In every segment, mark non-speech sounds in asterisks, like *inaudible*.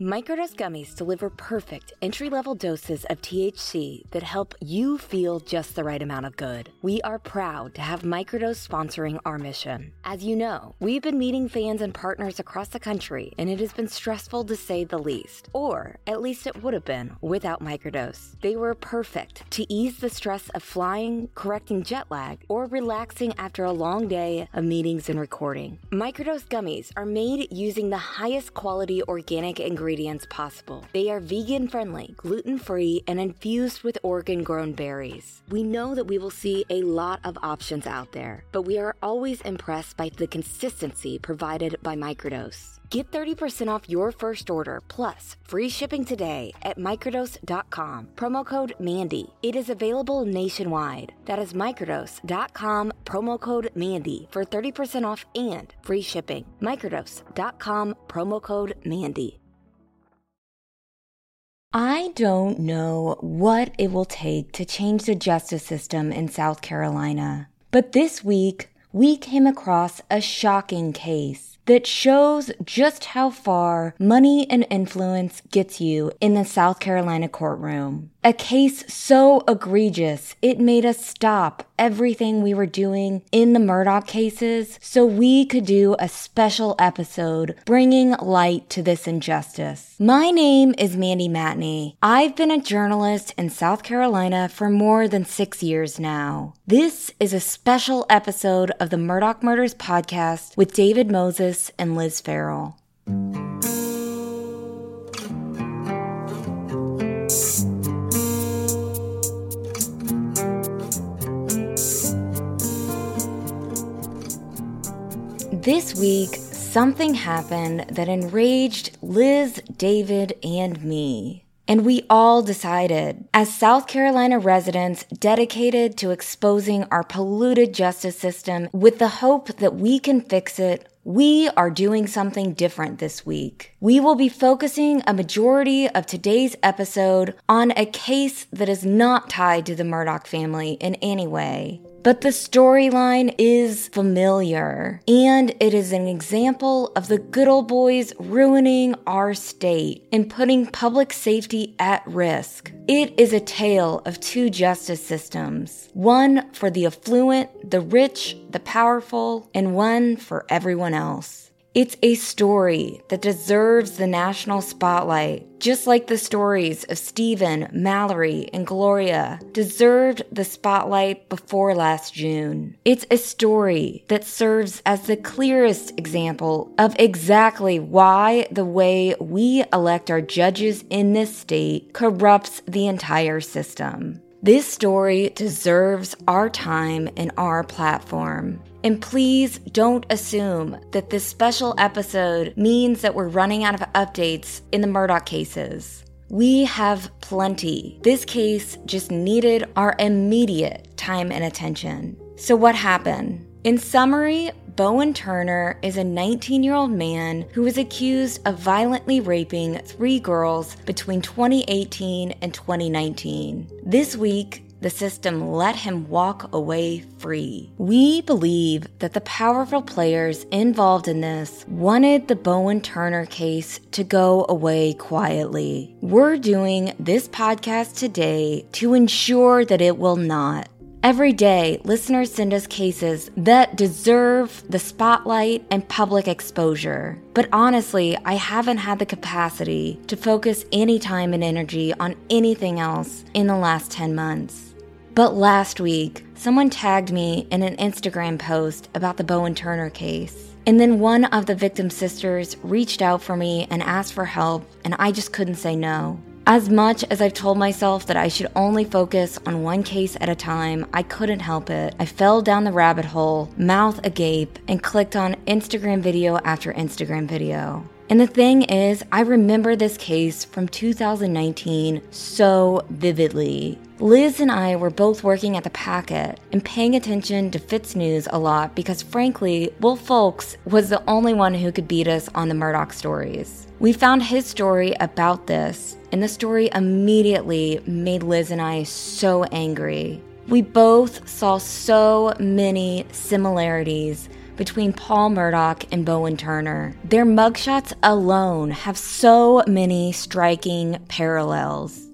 Microdose gummies deliver perfect entry level doses of THC that help you feel just the right amount of good. We are proud to have Microdose sponsoring our mission. As you know, we've been meeting fans and partners across the country, and it has been stressful to say the least. Or at least it would have been without Microdose. They were perfect to ease the stress of flying, correcting jet lag, or relaxing after a long day of meetings and recording. Microdose gummies are made using the highest quality organic ingredients ingredients possible. They are vegan friendly, gluten free, and infused with Oregon grown berries. We know that we will see a lot of options out there, but we are always impressed by the consistency provided by Microdose. Get 30% off your first order plus free shipping today at microdose.com. Promo code MANDY. It is available nationwide. That is microdose.com, promo code MANDY for 30% off and free shipping. Microdose.com, promo code MANDY. I don't know what it will take to change the justice system in South Carolina, but this week we came across a shocking case that shows just how far money and influence gets you in the South Carolina courtroom. A case so egregious, it made us stop everything we were doing in the Murdaugh cases so we could do a special episode bringing light to this injustice. My name is Mandy Matney. I've been a journalist in South Carolina for more than six years now. This is a special episode of the Murdaugh Murders podcast with David Moses and Liz Farrell. This week, something happened that enraged Liz, David, and me. And we all decided, as South Carolina residents dedicated to exposing our polluted justice system with the hope that we can fix it, we are doing something different this week. We will be focusing a majority of today's episode on a case that is not tied to the Murdaugh family in any way. But the storyline is familiar, and it is an example of the good old boys ruining our state and putting public safety at risk. It is a tale of two justice systems one for the affluent, the rich, the powerful, and one for everyone else. It's a story that deserves the national spotlight, just like the stories of Stephen, Mallory, and Gloria deserved the spotlight before last June. It's a story that serves as the clearest example of exactly why the way we elect our judges in this state corrupts the entire system. This story deserves our time and our platform. And please don't assume that this special episode means that we're running out of updates in the Murdaugh cases. We have plenty. This case just needed our immediate time and attention. So, what happened? In summary, Bowen Turner is a 19 year old man who was accused of violently raping three girls between 2018 and 2019. This week, the system let him walk away free. We believe that the powerful players involved in this wanted the Bowen Turner case to go away quietly. We're doing this podcast today to ensure that it will not. Every day, listeners send us cases that deserve the spotlight and public exposure. But honestly, I haven't had the capacity to focus any time and energy on anything else in the last 10 months. But last week, someone tagged me in an Instagram post about the Bowen Turner case. And then one of the victim's sisters reached out for me and asked for help, and I just couldn't say no. As much as I've told myself that I should only focus on one case at a time, I couldn't help it. I fell down the rabbit hole, mouth agape, and clicked on Instagram video after Instagram video. And the thing is, I remember this case from 2019 so vividly. Liz and I were both working at the packet and paying attention to FITSNews a lot because, frankly, Will Folks was the only one who could beat us on the Murdaugh stories. We found his story about this, and the story immediately made Liz and I so angry. We both saw so many similarities between Paul Murdaugh and Bowen Turner. Their mugshots alone have so many striking parallels.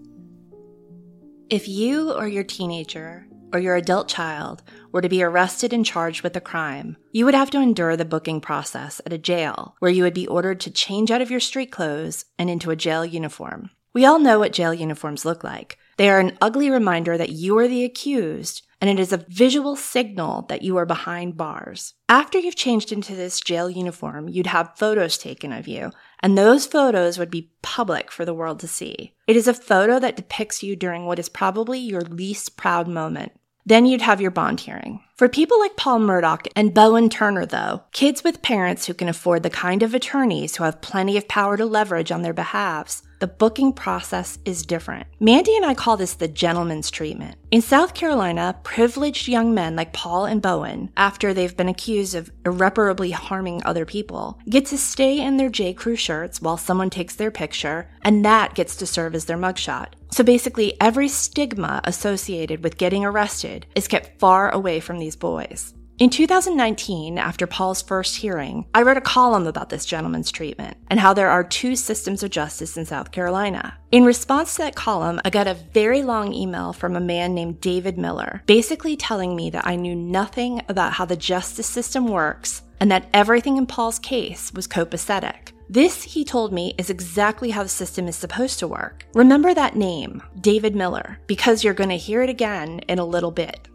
If you or your teenager or your adult child were to be arrested and charged with a crime, you would have to endure the booking process at a jail where you would be ordered to change out of your street clothes and into a jail uniform. We all know what jail uniforms look like. They are an ugly reminder that you are the accused, and it is a visual signal that you are behind bars. After you've changed into this jail uniform, you'd have photos taken of you, and those photos would be public for the world to see. It is a photo that depicts you during what is probably your least proud moment. Then you'd have your bond hearing. For people like Paul Murdaugh and Bowen Turner, though, kids with parents who can afford the kind of attorneys who have plenty of power to leverage on their behalves, the booking process is different. Mandy and I call this the gentleman's treatment. In South Carolina, privileged young men like Paul and Bowen, after they've been accused of irreparably harming other people, get to stay in their J. Crew shirts while someone takes their picture, and that gets to serve as their mugshot. So basically, every stigma associated with getting arrested is kept far away from these boys. In 2019, after Paul's first hearing, I wrote a column about this gentleman's treatment and how there are two systems of justice in South Carolina. In response to that column, I got a very long email from a man named David Miller, basically telling me that I knew nothing about how the justice system works and that everything in Paul's case was copacetic. This, he told me, is exactly how the system is supposed to work. Remember that name, David Miller, because you're going to hear it again in a little bit.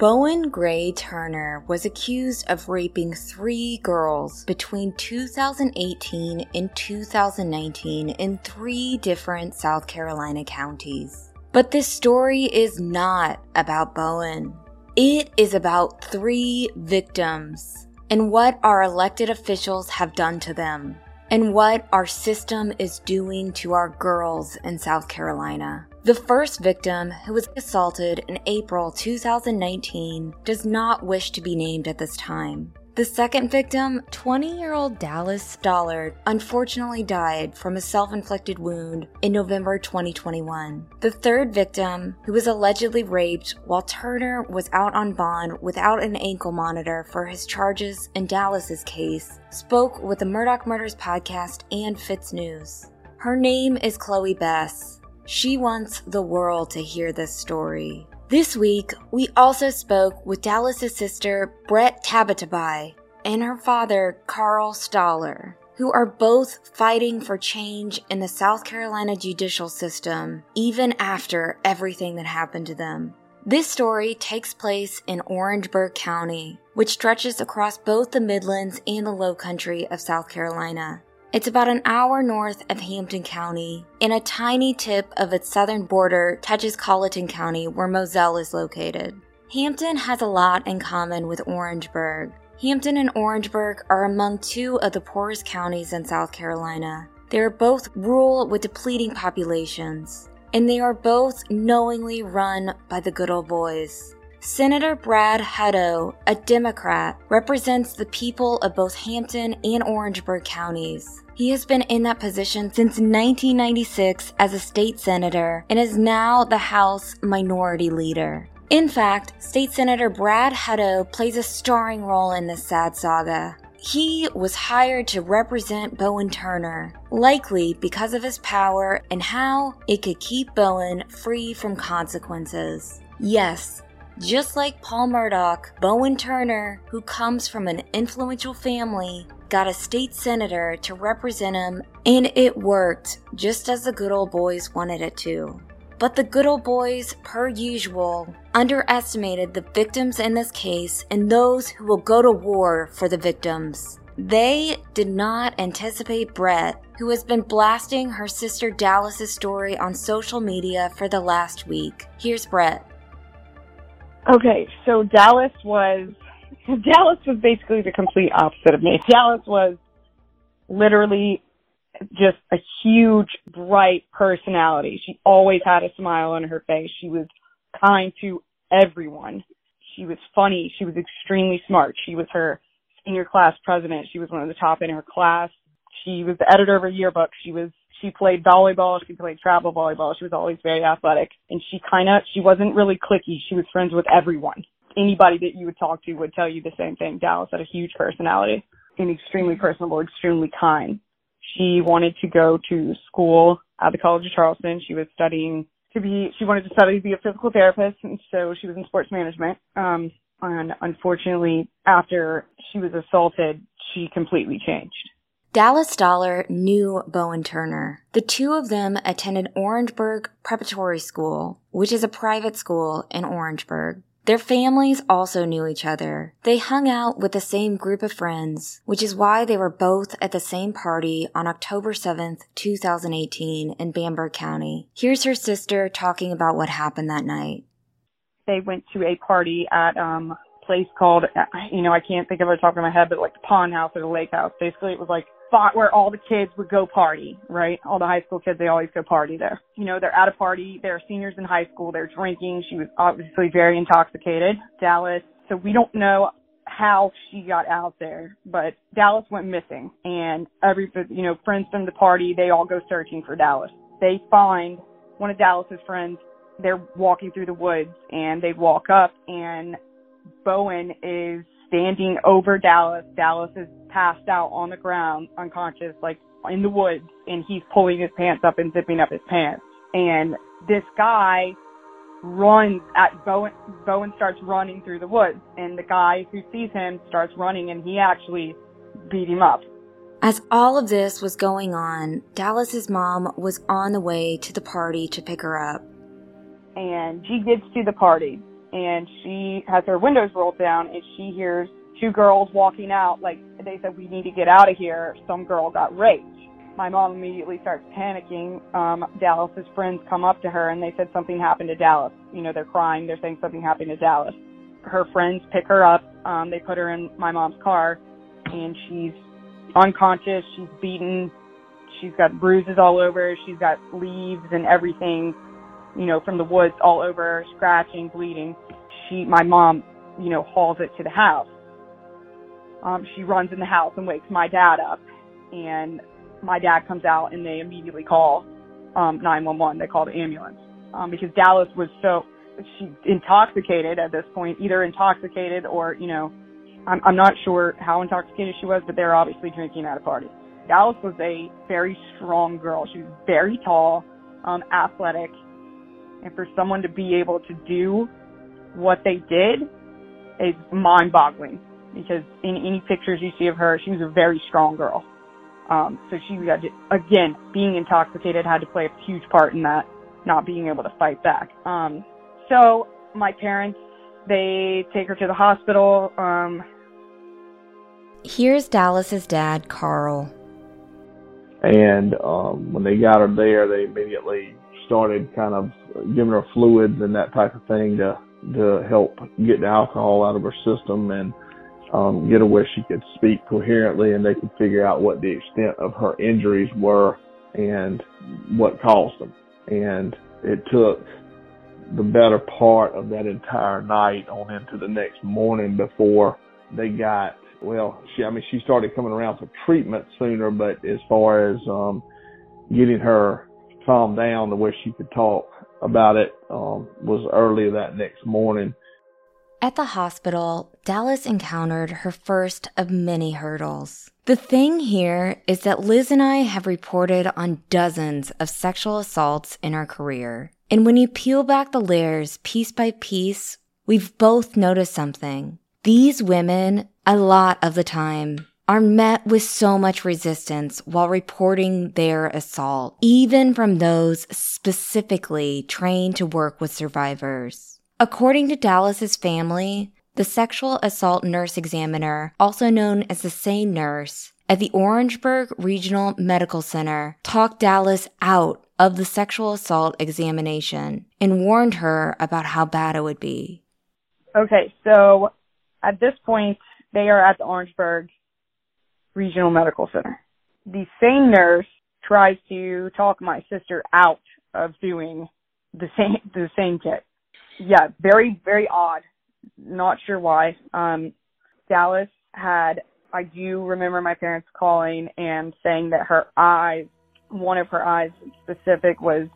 Bowen Gray Turner was accused of raping three girls between 2018 and 2019 in three different South Carolina counties. But this story is not about Bowen. It is about three victims and what our elected officials have done to them, and what our system is doing to our girls in South Carolina. The first victim, who was assaulted in April 2019, does not wish to be named at this time. The second victim, 20 year old Dallas Stoller, unfortunately died from a self inflicted wound in November 2021. The third victim, who was allegedly raped while Turner was out on bond without an ankle monitor for his charges in Dallas's case, spoke with the Murdaugh Murders podcast and FITSNews. Her name is Chloe Bess. She wants the world to hear this story. This week, we also spoke with Dallas's sister, Brett Tabatabai, and her father, Carl Stoller, who are both fighting for change in the South Carolina judicial system, even after everything that happened to them. This story takes place in Orangeburg County, which stretches across both the Midlands and the Low Country of South Carolina. It's about an hour north of Hampton County, and a tiny tip of its southern border touches Colleton County, where Moselle is located. Hampton has a lot in common with Orangeburg. Hampton and Orangeburg are among two of the poorest counties in South Carolina. They are both rural with depleting populations, and they are both knowingly run by the good old boys. Senator Brad Hutto, a Democrat, represents the people of both Hampton and Orangeburg counties. He has been in that position since 1996 as a state senator and is now the House Minority Leader. In fact, State Senator Brad Hutto plays a starring role in this sad saga. He was hired to represent Bowen Turner, likely because of his power and how it could keep Bowen free from consequences. Yes, just like Paul Murdaugh, Bowen Turner, who comes from an influential family, got a state senator to represent him, and it worked just as the good old boys wanted it to. But the good old boys, per usual, underestimated the victims in this case and those who will go to war for the victims. They did not anticipate Brett, who has been blasting her sister Dallas's story on social media for the last week. Here's Brett. Okay, so Dallas was *laughs* Dallas was basically the complete opposite of me. Dallas was literally just a huge, bright personality. She always had a smile on her face. She was kind to everyone. She was funny. She was extremely smart. She was her senior class president. She was one of the top in her class. She was the editor of her yearbook. She was she played volleyball, she played travel volleyball, she was always very athletic and she kind of, she wasn't really clicky, she was friends with everyone. anybody that you would talk to would tell you the same thing. Dallas had a huge personality and extremely personable, extremely kind. She wanted to go to school at the College of Charleston. She was studying to be, she wanted to study to be a physical therapist, and so she was in sports management. Um, and unfortunately, after she was assaulted, she completely changed. Dallas Stoller knew Bowen Turner. The two of them attended Orangeburg Preparatory School, which is a private school in Orangeburg. Their families also knew each other. They hung out with the same group of friends, which is why they were both at the same party on October 7th, 2018 in Bamberg County. Here's her sister talking about what happened that night. They went to a party at um place called you know, I can't think of it off the top of my head, but like the pond house or the lake house. Basically it was like spot where all the kids would go party, right? All the high school kids, they always go party there. You know, they're at a party, they're seniors in high school, they're drinking. She was obviously very intoxicated. Dallas, so we don't know how she got out there, but Dallas went missing and every, you know, friends from the party, they all go searching for Dallas. They find one of Dallas's friends, they're walking through the woods and they walk up and Bowen is standing over Dallas. Dallas is passed out on the ground, unconscious, like in the woods, and he's pulling his pants up and zipping up his pants. And this guy runs at Bowen. Bowen starts running through the woods, and the guy who sees him starts running, and he actually beat him up. As all of this was going on, Dallas's mom was on the way to the party to pick her up. And she gets to the party, and she has her windows rolled down, and she hears two girls walking out, like they said, we need to get out of here. Some girl got raped. My mom immediately starts panicking. Um, Dallas's friends come up to her and they said something happened to Dallas. You know, they're crying. They're saying something happened to Dallas. Her friends pick her up. Um, they put her in my mom's car and she's unconscious. She's beaten. She's got bruises all over. She's got leaves and everything, you know, from the woods all over scratching, bleeding. She, my mom, you know, hauls it to the house um, she runs in the house and wakes my dad up. And my dad comes out and they immediately call um, 911. They call the ambulance um, because Dallas was so she intoxicated at this point, either intoxicated or you know, I'm, I'm not sure how intoxicated she was, but they're obviously drinking at a party. Dallas was a very strong girl. She was very tall, um, athletic, and for someone to be able to do what they did is mind-boggling because in any pictures you see of her, she was a very strong girl. Um, so she got to, again, being intoxicated had to play a huge part in that, not being able to fight back. Um, so my parents, they take her to the hospital. Um, Here's Dallas's dad, Carl. And um, when they got her there, they immediately started kind of giving her fluids and that type of thing to to help get the alcohol out of her system and um, get her where she could speak coherently and they could figure out what the extent of her injuries were and what caused them. And it took the better part of that entire night on into the next morning before they got well she I mean she started coming around for treatment sooner but as far as um getting her calmed down to where she could talk about it um was early that next morning at the hospital, Dallas encountered her first of many hurdles. The thing here is that Liz and I have reported on dozens of sexual assaults in our career. And when you peel back the layers piece by piece, we've both noticed something. These women, a lot of the time, are met with so much resistance while reporting their assault, even from those specifically trained to work with survivors. According to Dallas's family, the sexual assault nurse examiner, also known as the SANE nurse, at the Orangeburg Regional Medical Center talked Dallas out of the sexual assault examination and warned her about how bad it would be. Okay, so at this point, they are at the Orangeburg Regional Medical Center. The SANE nurse tries to talk my sister out of doing the same the same kit yeah, very, very odd. Not sure why. Um, Dallas had, I do remember my parents calling and saying that her eyes, one of her eyes specific was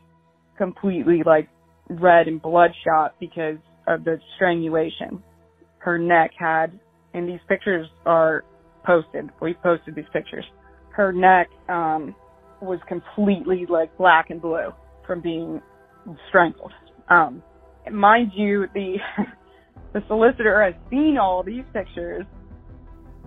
completely like red and bloodshot because of the strangulation. her neck had, and these pictures are posted. We posted these pictures. Her neck um, was completely like black and blue from being strangled. Um, mind you, the *laughs* the solicitor has seen all these pictures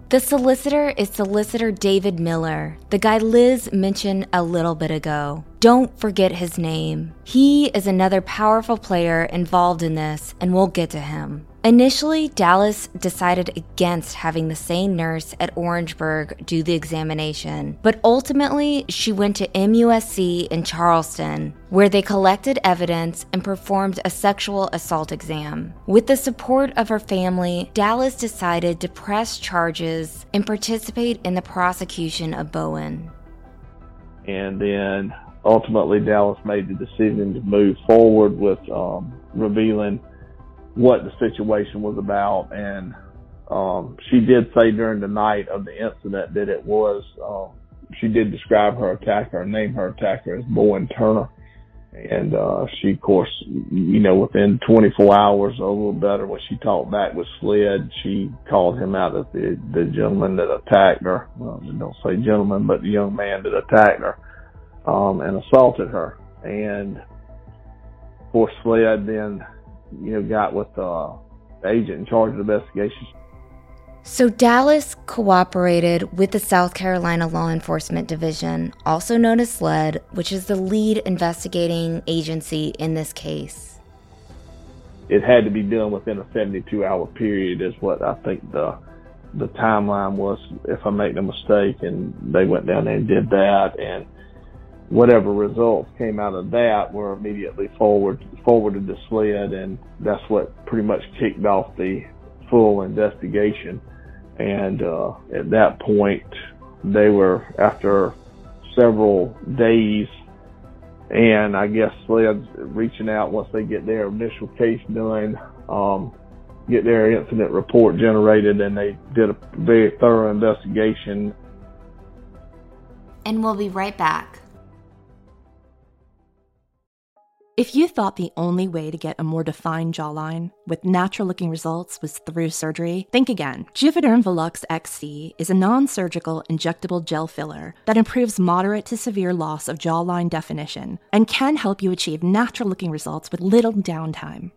the solicitor is Solicitor David Miller, the guy Liz mentioned a little bit ago. Don't forget his name. He is another powerful player involved in this, and we'll get to him. Initially, Dallas decided against having the SANE nurse at Orangeburg do the examination, but ultimately she went to MUSC in Charleston, where they collected evidence and performed a sexual assault exam. With the support of her family, Dallas decided to press charges and participate in the prosecution of Bowen. And then ultimately, Dallas made the decision to move forward with um, revealing what the situation was about. And um, she did say during the night of the incident that it was, uh, she did describe her attacker name her attacker as Bowen Turner. And uh, she, of course, you know, within 24 hours or a little better, when she talked back with SLED, she called him out as the the gentleman that attacked her. Well, don't say gentleman, but the young man that attacked her um, and assaulted her. And of course, SLED then you know, got with uh, the agent in charge of the investigation. So Dallas cooperated with the South Carolina Law Enforcement Division, also known as SLED, which is the lead investigating agency in this case. It had to be done within a 72 hour period, is what I think the the timeline was, if I make no mistake. And they went down there and did that. And whatever results came out of that were immediately forward forwarded to SLED, and that's what pretty much kicked off the full investigation. And uh, at that point, they were after several days, and I guess SLED's reaching out once they get their initial case done. Um, get their incident report generated and they did a very thorough investigation. And we'll be right back. If you thought the only way to get a more defined jawline with natural looking results was through surgery, think again. Juvederm Volux XC is a non surgical injectable gel filler that improves moderate to severe loss of jawline definition and can help you achieve natural looking results with little downtime.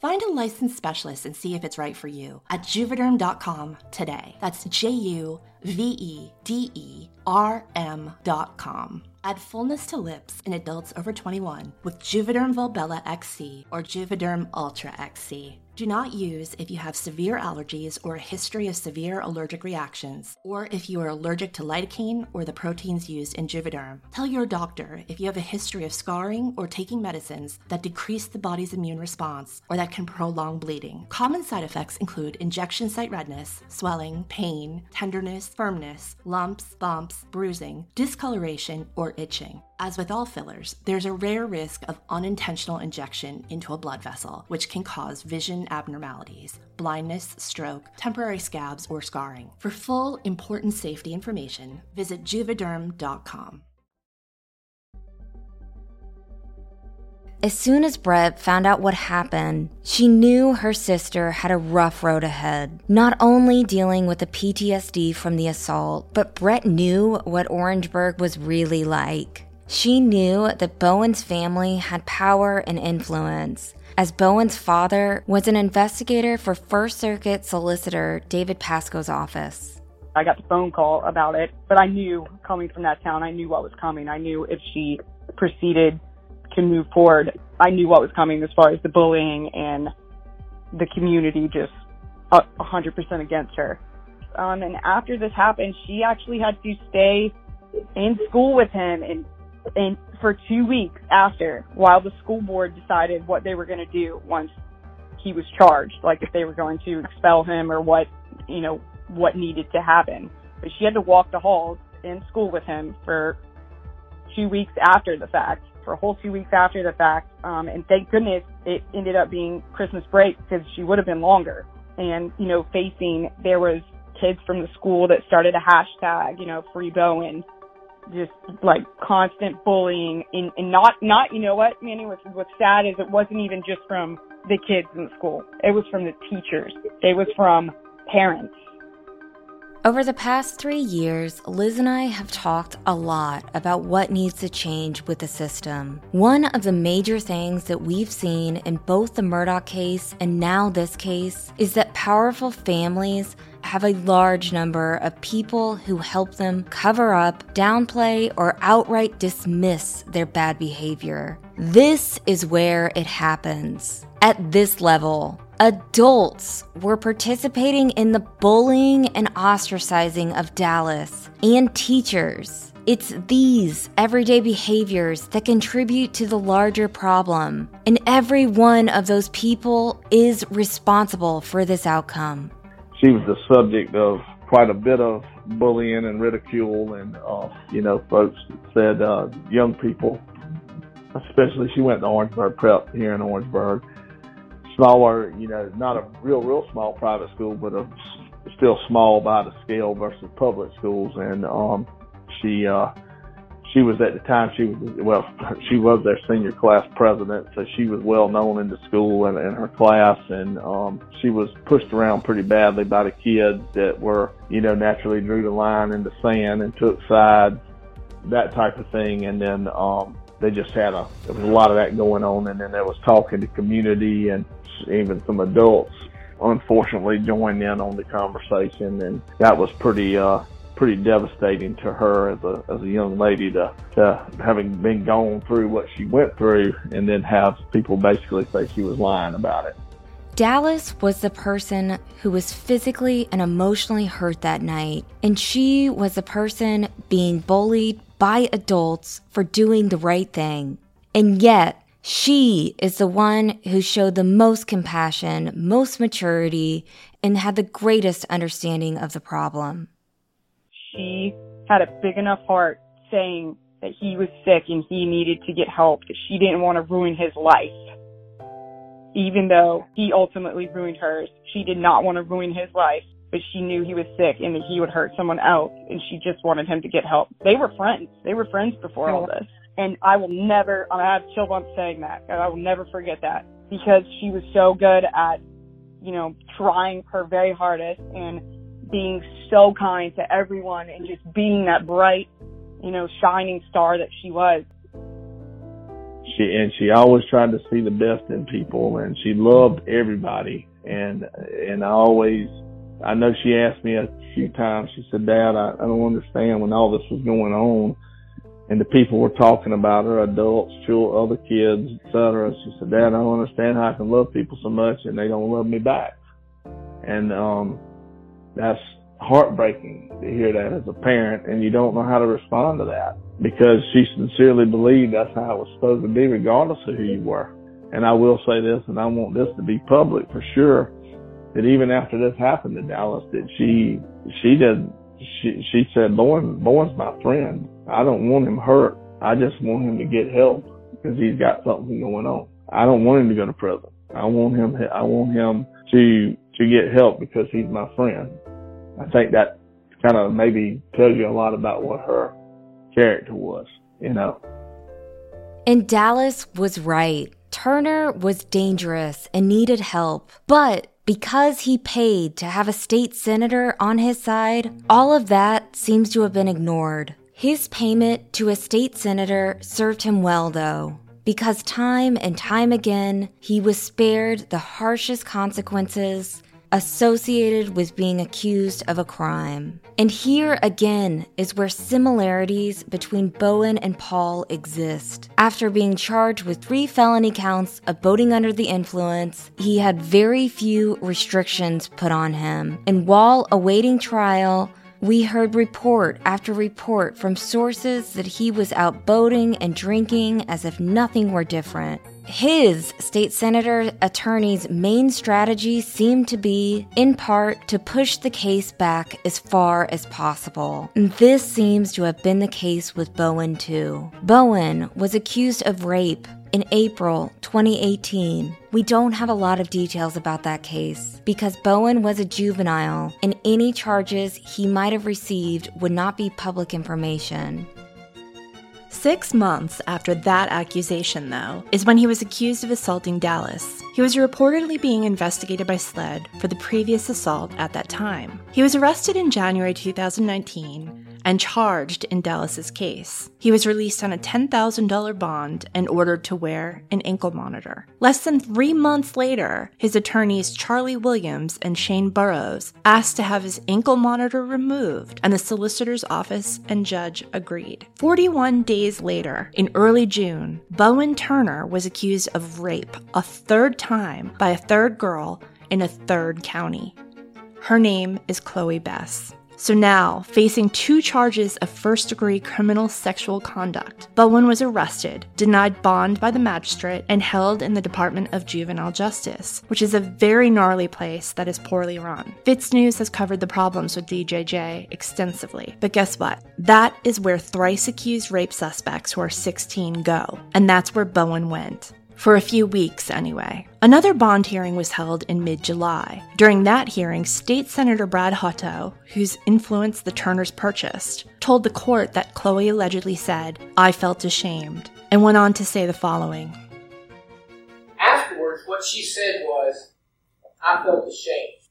Find a licensed specialist and see if it's right for you at juvederm.com today. That's J U V E D E R M.com. Add fullness to lips in adults over 21 with Juvederm Volbella XC or Juvederm Ultra XC. Do not use if you have severe allergies or a history of severe allergic reactions, or if you are allergic to lidocaine or the proteins used in Juvederm. Tell your doctor if you have a history of scarring or taking medicines that decrease the body's immune response or that can prolong bleeding. Common side effects include injection site redness, swelling, pain, tenderness, firmness, lumps, bumps, bruising, discoloration, or itching. As with all fillers, there's a rare risk of unintentional injection into a blood vessel, which can cause vision abnormalities, blindness, stroke, temporary scabs, or scarring. For full, important safety information, visit juvederm.com. As soon as Brett found out what happened, she knew her sister had a rough road ahead. Not only dealing with the PTSD from the assault, but Brett knew what Orangeburg was really like. She knew that Bowen's family had power and influence, as Bowen's father was an investigator for First Circuit solicitor David Pascoe's office. I got the phone call about it, but I knew coming from that town, I knew what was coming. I knew if she proceeded to move forward, I knew what was coming as far as the bullying and the community just a 100% against her. Um, and after this happened, she actually had to stay in school with him and and for two weeks after while the school board decided what they were going to do once he was charged, like if they were going to expel him or what, you know, what needed to happen. But she had to walk the halls in school with him for two weeks after the fact, for a whole two weeks after the fact. Um, and thank goodness it ended up being Christmas break because she would have been longer. And, you know, facing, there was kids from the school that started a hashtag, you know, free Bowen just like constant bullying and, and not not you know what Mandy what's what's sad is it wasn't even just from the kids in the school it was from the teachers it was from parents over the past three years, Liz and I have talked a lot about what needs to change with the system. One of the major things that we've seen in both the Murdaugh case and now this case is that powerful families have a large number of people who help them cover up, downplay, or outright dismiss their bad behavior. This is where it happens. At this level, adults were participating in the bullying and ostracizing of Dallas, and teachers. It's these everyday behaviors that contribute to the larger problem, and every one of those people is responsible for this outcome she was the subject of quite a bit of bullying and ridicule, and uh, you know, folks said uh, young people, especially she went to Orangeburg Prep here in Orangeburg, smaller, you know, not a real, real small private school, but a still small by the scale versus public schools, and um, she. uh she was at the time she was well *laughs* she was their senior class president so she was well known in the school and in her class. And um she was pushed around pretty badly by the kids that were you know naturally drew the line in the sand and took sides that type of thing. And then um they just had a there was a lot of that going on and then there was talking to community and even some adults unfortunately joined in on the conversation and that was pretty uh pretty devastating to her as a as a young lady to, to having been gone through what she went through and then have people basically say she was lying about it. Dallas was the person who was physically and emotionally hurt that night, and she was the person being bullied by adults for doing the right thing. And yet, she is the one who showed the most compassion, most maturity, and had the greatest understanding of the problem she had a big enough heart saying that he was sick and he needed to get help, that she didn't want to ruin his life. Even though he ultimately ruined hers, she did not want to ruin his life, but she knew he was sick and that he would hurt someone else and she just wanted him to get help. They were friends. They were friends before all this. And I will never, I have chill bumps saying that. I will never forget that because she was so good at, you know, trying her very hardest and being so kind to everyone and just being that bright, you know, shining star that she was. She and she always tried to see the best in people and she loved everybody and and I always I know she asked me a few times, she said, Dad, I, I don't understand when all this was going on and the people were talking about her, adults, children, other kids, etc. She said, Dad, I don't understand how I can love people so much and they don't love me back. And um that's heartbreaking to hear that as a parent and you don't know how to respond to that because she sincerely believed that's how it was supposed to be regardless of who you were. And I will say this and I want this to be public for sure that even after this happened to Dallas that she she did she she said Bowen Bowen's my friend. I don't want him hurt. I just want him to get help because he's got something going on. I don't want him to go to prison. I want him I want him to to get help because he's my friend. I think that kind of maybe tells you a lot about what her character was, you know. And Dallas was right. Turner was dangerous and needed help. But because he paid to have a state senator on his side, all of that seems to have been ignored. His payment to a state senator served him well, though because time and time again he was spared the harshest consequences associated with being accused of a crime. And here again is where similarities between Bowen and Paul exist. After being charged with three felony counts of boating under the influence, he had very few restrictions put on him. And while awaiting trial, we heard report after report from sources that he was out boating and drinking as if nothing were different. His state senator attorney's main strategy seemed to be, in part, to push the case back as far as possible. This seems to have been the case with Bowen, too. Bowen was accused of rape in April 2018. We don't have a lot of details about that case because Bowen was a juvenile and any charges he might have received would not be public information. Six months after that accusation, though, is when he was accused of assaulting Dallas. He was reportedly being investigated by SLED for the previous assault at that time. He was arrested in January 2019 and charged in Dallas's case. He was released on a $10,000 bond and ordered to wear an ankle monitor. Less than three months later, his attorneys Charlie Williams and Shane Burrows asked to have his ankle monitor removed, and the solicitor's office and judge agreed. 41 days later, in early June, Bowen Turner was accused of rape a third time by a third girl in a third county. Her name is Chloe Bess. So now, facing two charges of first degree criminal sexual conduct, Bowen was arrested, denied bond by the magistrate, and held in the Department of Juvenile Justice, which is a very gnarly place that is poorly run. FITSNews has covered the problems with DJJ extensively, but guess what? That is where thrice accused rape suspects who are 16 go, and that's where Bowen went for a few weeks anyway. Another bond hearing was held in mid July. During that hearing, State Senator Brad Hutto, whose influence the Turners purchased, told the court that Chloe allegedly said, I felt ashamed, and went on to say the following Afterwards, what she said was, I felt ashamed.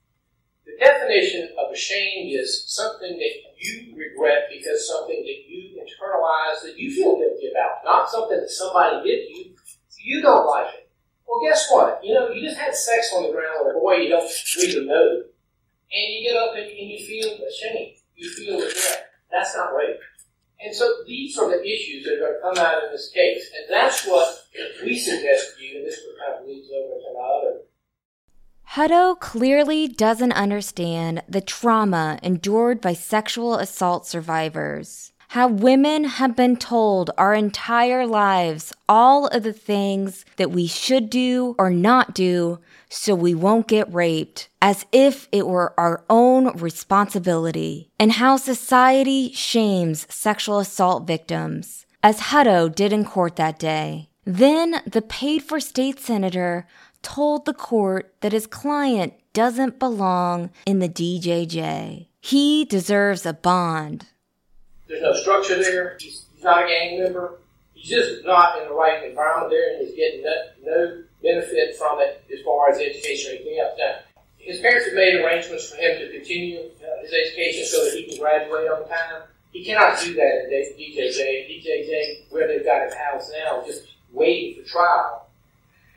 The definition of ashamed is something that you regret because something that you internalize that you feel guilty about, not something that somebody did to you you don't like it. Well, guess what? You know, you just had sex on the ground with a boy you don't *laughs* even know, and you get up and, and you feel ashamed. You feel regret. That's not rape. And so these are the issues that are going to come out in this case, and that's what we suggest to you, and this kind of leads over to my other Hutto clearly doesn't understand the trauma endured by sexual assault survivors how women have been told our entire lives all of the things that we should do or not do so we won't get raped, as if it were our own responsibility, and how society shames sexual assault victims, as Hutto did in court that day. Then the paid for state senator told the court that his client doesn't belong in the DJJ. He deserves a bond. There's no structure there. He's, he's not a gang member. He's just not in the right environment there, and he's getting no, no benefit from it as far as education or anything else. Now, his parents have made arrangements for him to continue uh, his education so that he can graduate on time. He cannot do that in DJJ. DJJ, where they've got his house now, just waiting for trial.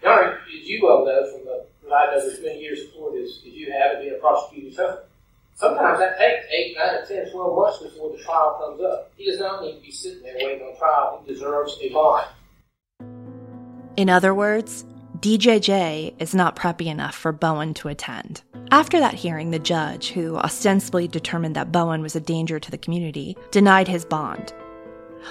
Now, as you well know from the, what I know there's many years before this, as you have it being a prosecutor's husband, Sometimes that takes 8, 9, 10, 12 months before the trial comes up. He does not need to be sitting there waiting on trial. He deserves a bond. In other words, DJJ is not preppy enough for Bowen to attend. After that hearing, the judge, who ostensibly determined that Bowen was a danger to the community, denied his bond.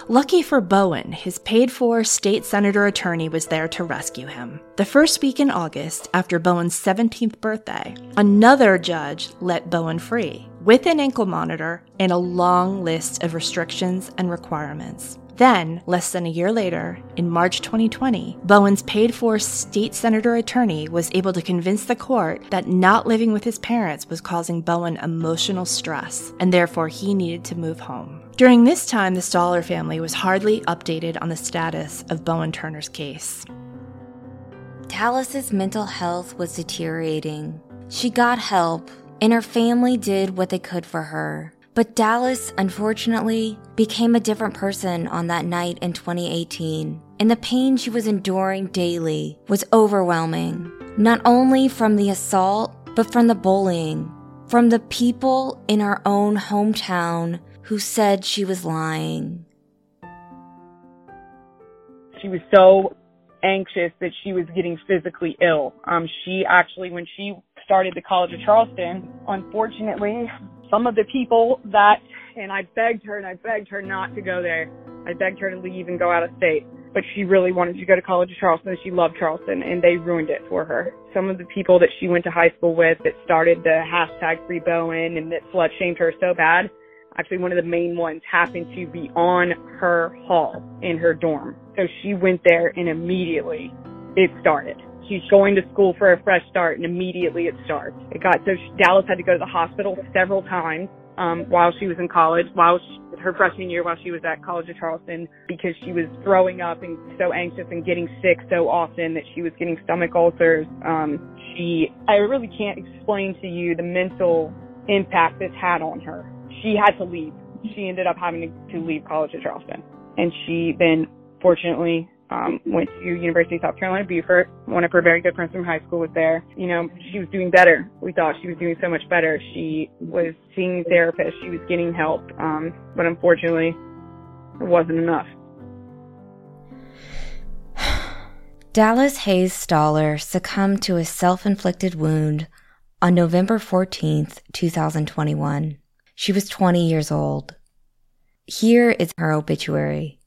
Lucky for Bowen, his paid for state senator attorney was there to rescue him. The first week in August, after Bowen's 17th birthday, another judge let Bowen free with an ankle monitor and a long list of restrictions and requirements. Then, less than a year later, in March 2020, Bowen's paid for state senator attorney was able to convince the court that not living with his parents was causing Bowen emotional stress, and therefore he needed to move home. During this time, the Stoller family was hardly updated on the status of Bowen Turner's case. Dallas's mental health was deteriorating. She got help, and her family did what they could for her. But Dallas, unfortunately, became a different person on that night in 2018. and the pain she was enduring daily was overwhelming, not only from the assault, but from the bullying, from the people in our own hometown who said she was lying. She was so anxious that she was getting physically ill. Um, she actually, when she started the College of Charleston, unfortunately, some of the people that, and I begged her and I begged her not to go there. I begged her to leave and go out of state, but she really wanted to go to College of Charleston. She loved Charleston and they ruined it for her. Some of the people that she went to high school with that started the hashtag free Bowen and that slut shamed her so bad actually one of the main ones happened to be on her hall in her dorm. So she went there and immediately it started. She's going to school for a fresh start and immediately it starts. It got so she, Dallas had to go to the hospital several times um, while she was in college, while she, her freshman year, while she was at College of Charleston, because she was throwing up and so anxious and getting sick so often that she was getting stomach ulcers. Um, she, I really can't explain to you the mental impact this had on her she had to leave. She ended up having to, leave College of Charleston. And she then fortunately um, went to University of South Carolina, Beaufort. One of her very good friends from high school was there. You know, she was doing better. We thought she was doing so much better. She was seeing therapists. She was getting help. Um, but unfortunately, it wasn't enough. *sighs* Dallas Hayes Stoller succumbed to a self inflicted wound on November 14th, 2021. She was 20 years old. Here is her obituary.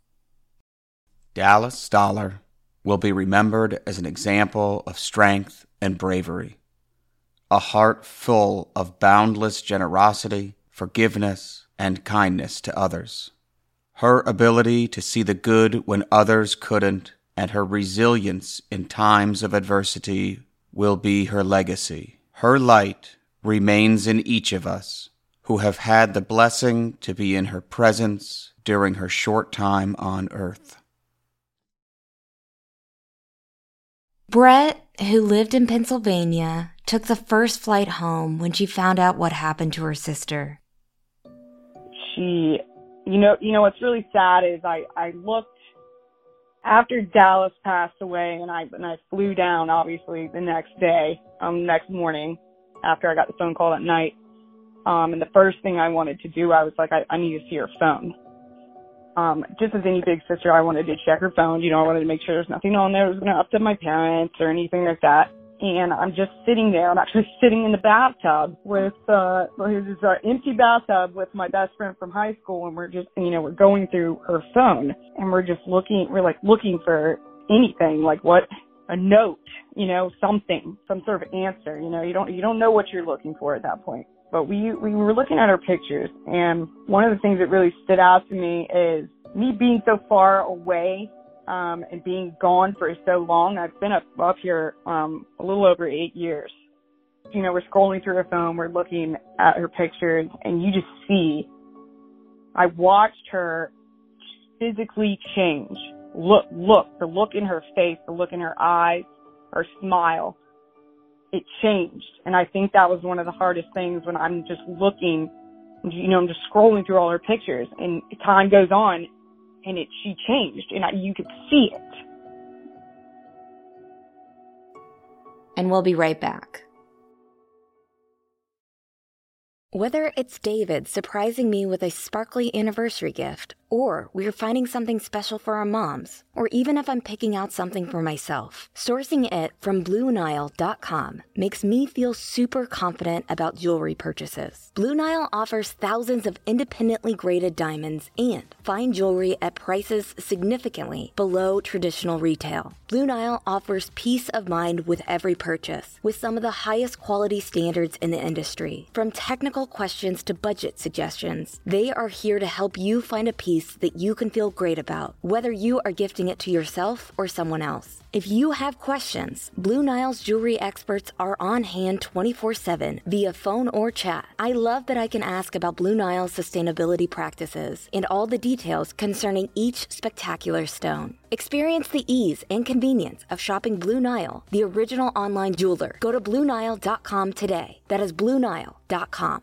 Dallas Stoller will be remembered as an example of strength and bravery, a heart full of boundless generosity, forgiveness, and kindness to others. Her ability to see the good when others couldn't, and her resilience in times of adversity will be her legacy. Her light remains in each of us who have had the blessing to be in her presence during her short time on earth. Brett, who lived in Pennsylvania, took the first flight home when she found out what happened to her sister. She, you know, you know what's really sad is I I looked after Dallas passed away and I and I flew down obviously the next day, um next morning after I got the phone call that night um, and the first thing I wanted to do, I was like, I, I need to see her phone. Um, just as any big sister, I wanted to check her phone. You know, I wanted to make sure there's nothing on there that was going to upset my parents or anything like that. And I'm just sitting there. I'm actually *laughs* sitting in the bathtub with, uh, this is an empty bathtub with my best friend from high school. And we're just, you know, we're going through her phone and we're just looking, we're like looking for anything, like what, a note, you know, something, some sort of answer. You know, you don't, you don't know what you're looking for at that point but we we were looking at our pictures, and one of the things that really stood out to me is me being so far away um, and being gone for so long. I've been up up here um, a little over eight years. You know, we're scrolling through her phone, we're looking at her pictures, and you just see. I watched her physically change. Look, look, the look in her face, the look in her eyes, her smile it changed. And I think that was one of the hardest things when I'm just looking, you know, I'm just scrolling through all her pictures and time goes on and it, she changed and I, you could see it. And we'll be right back. Whether it's David surprising me with a sparkly anniversary gift, or we're finding something special for our moms, or even if I'm picking out something for myself, sourcing it from BlueNile.com makes me feel super confident about jewelry purchases. Blue Nile offers thousands of independently graded diamonds and fine jewelry at prices significantly below traditional retail. Blue Nile offers peace of mind with every purchase, with some of the highest quality standards in the industry. From technical questions to budget suggestions, they are here to help you find a piece piece that you can feel great about, whether you are gifting it to yourself or someone else. If you have questions, Blue Nile's jewelry experts are on hand 24 7 via phone or chat. I love that I can ask about Blue Nile's sustainability practices and all the details concerning each spectacular stone. Experience the ease and convenience of shopping Blue Nile, the original online jeweler. Go to BlueNile.com today. That is BlueNile.com.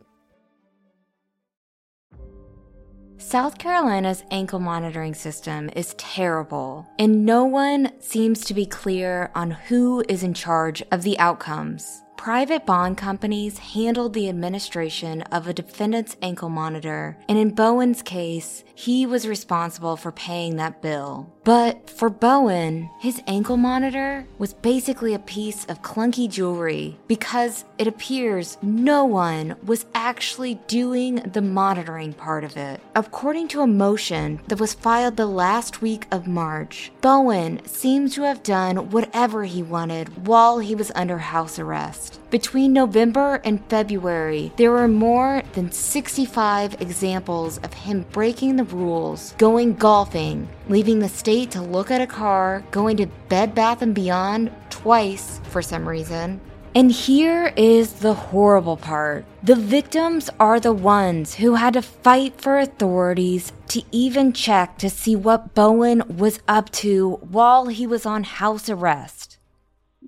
South Carolina's ankle monitoring system is terrible, and no one seems to be clear on who is in charge of the outcomes. Private bond companies handled the administration of a defendant's ankle monitor, and in Bowen's case, he was responsible for paying that bill. But for Bowen, his ankle monitor was basically a piece of clunky jewelry because it appears no one was actually doing the monitoring part of it. According to a motion that was filed the last week of March, Bowen seems to have done whatever he wanted while he was under house arrest. Between November and February, there were more than 65 examples of him breaking the rules, going golfing, leaving the state to look at a car, going to Bed Bath and Beyond twice for some reason. And here is the horrible part. The victims are the ones who had to fight for authorities to even check to see what Bowen was up to while he was on house arrest.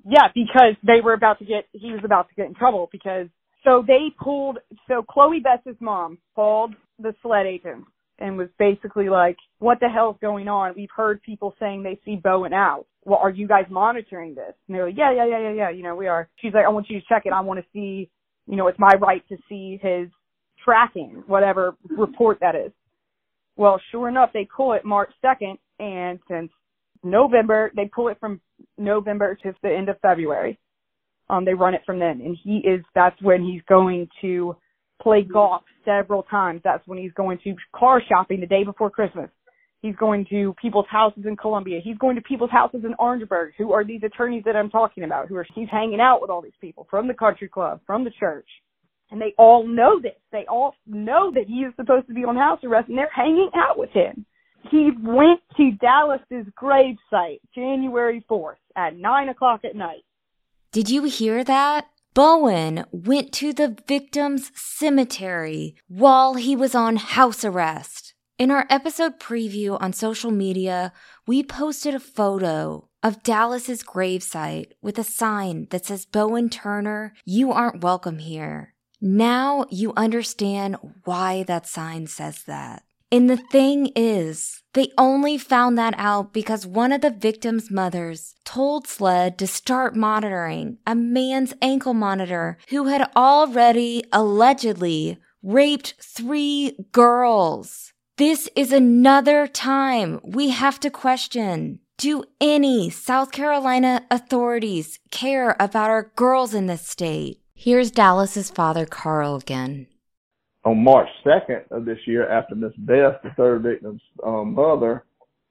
Yeah, because they were about to get, he was about to get in trouble because, so they pulled, so Chloe Bess's mom called the SLED agent and was basically like, what the hell's going on? We've heard people saying they see Bowen out. Well, are you guys monitoring this? And they're like, yeah, yeah, yeah, yeah, yeah, you know, we are. She's like, I want you to check it. I want to see, you know, it's my right to see his tracking, whatever report that is. Well, sure enough, they pull it March 2nd, and since November, they pull it from November to the end of February. Um, they run it from then, and he is. That's when he's going to play mm-hmm. golf several times. That's when he's going to car shopping the day before Christmas. He's going to people's houses in Columbia. He's going to people's houses in Orangeburg. Who are these attorneys that I'm talking about? Who are he's hanging out with all these people from the country club, from the church, and they all know this. They all know that he is supposed to be on house arrest, and they're hanging out with him. He went to Dallas's gravesite January 4th at nine o'clock at night. Did you hear that? Bowen went to the victim's cemetery while he was on house arrest. In our episode preview on social media, we posted a photo of Dallas's gravesite with a sign that says Bowen Turner, you aren't welcome here. Now you understand why that sign says that. And the thing is, they only found that out because one of the victim's mothers told SLED to start monitoring a man's ankle monitor who had already allegedly raped three girls. This is another time we have to question. Do any South Carolina authorities care about our girls in this state? Here's Dallas's father, Carl, again on March 2nd of this year, after Miss Beth, the third victim's um, mother,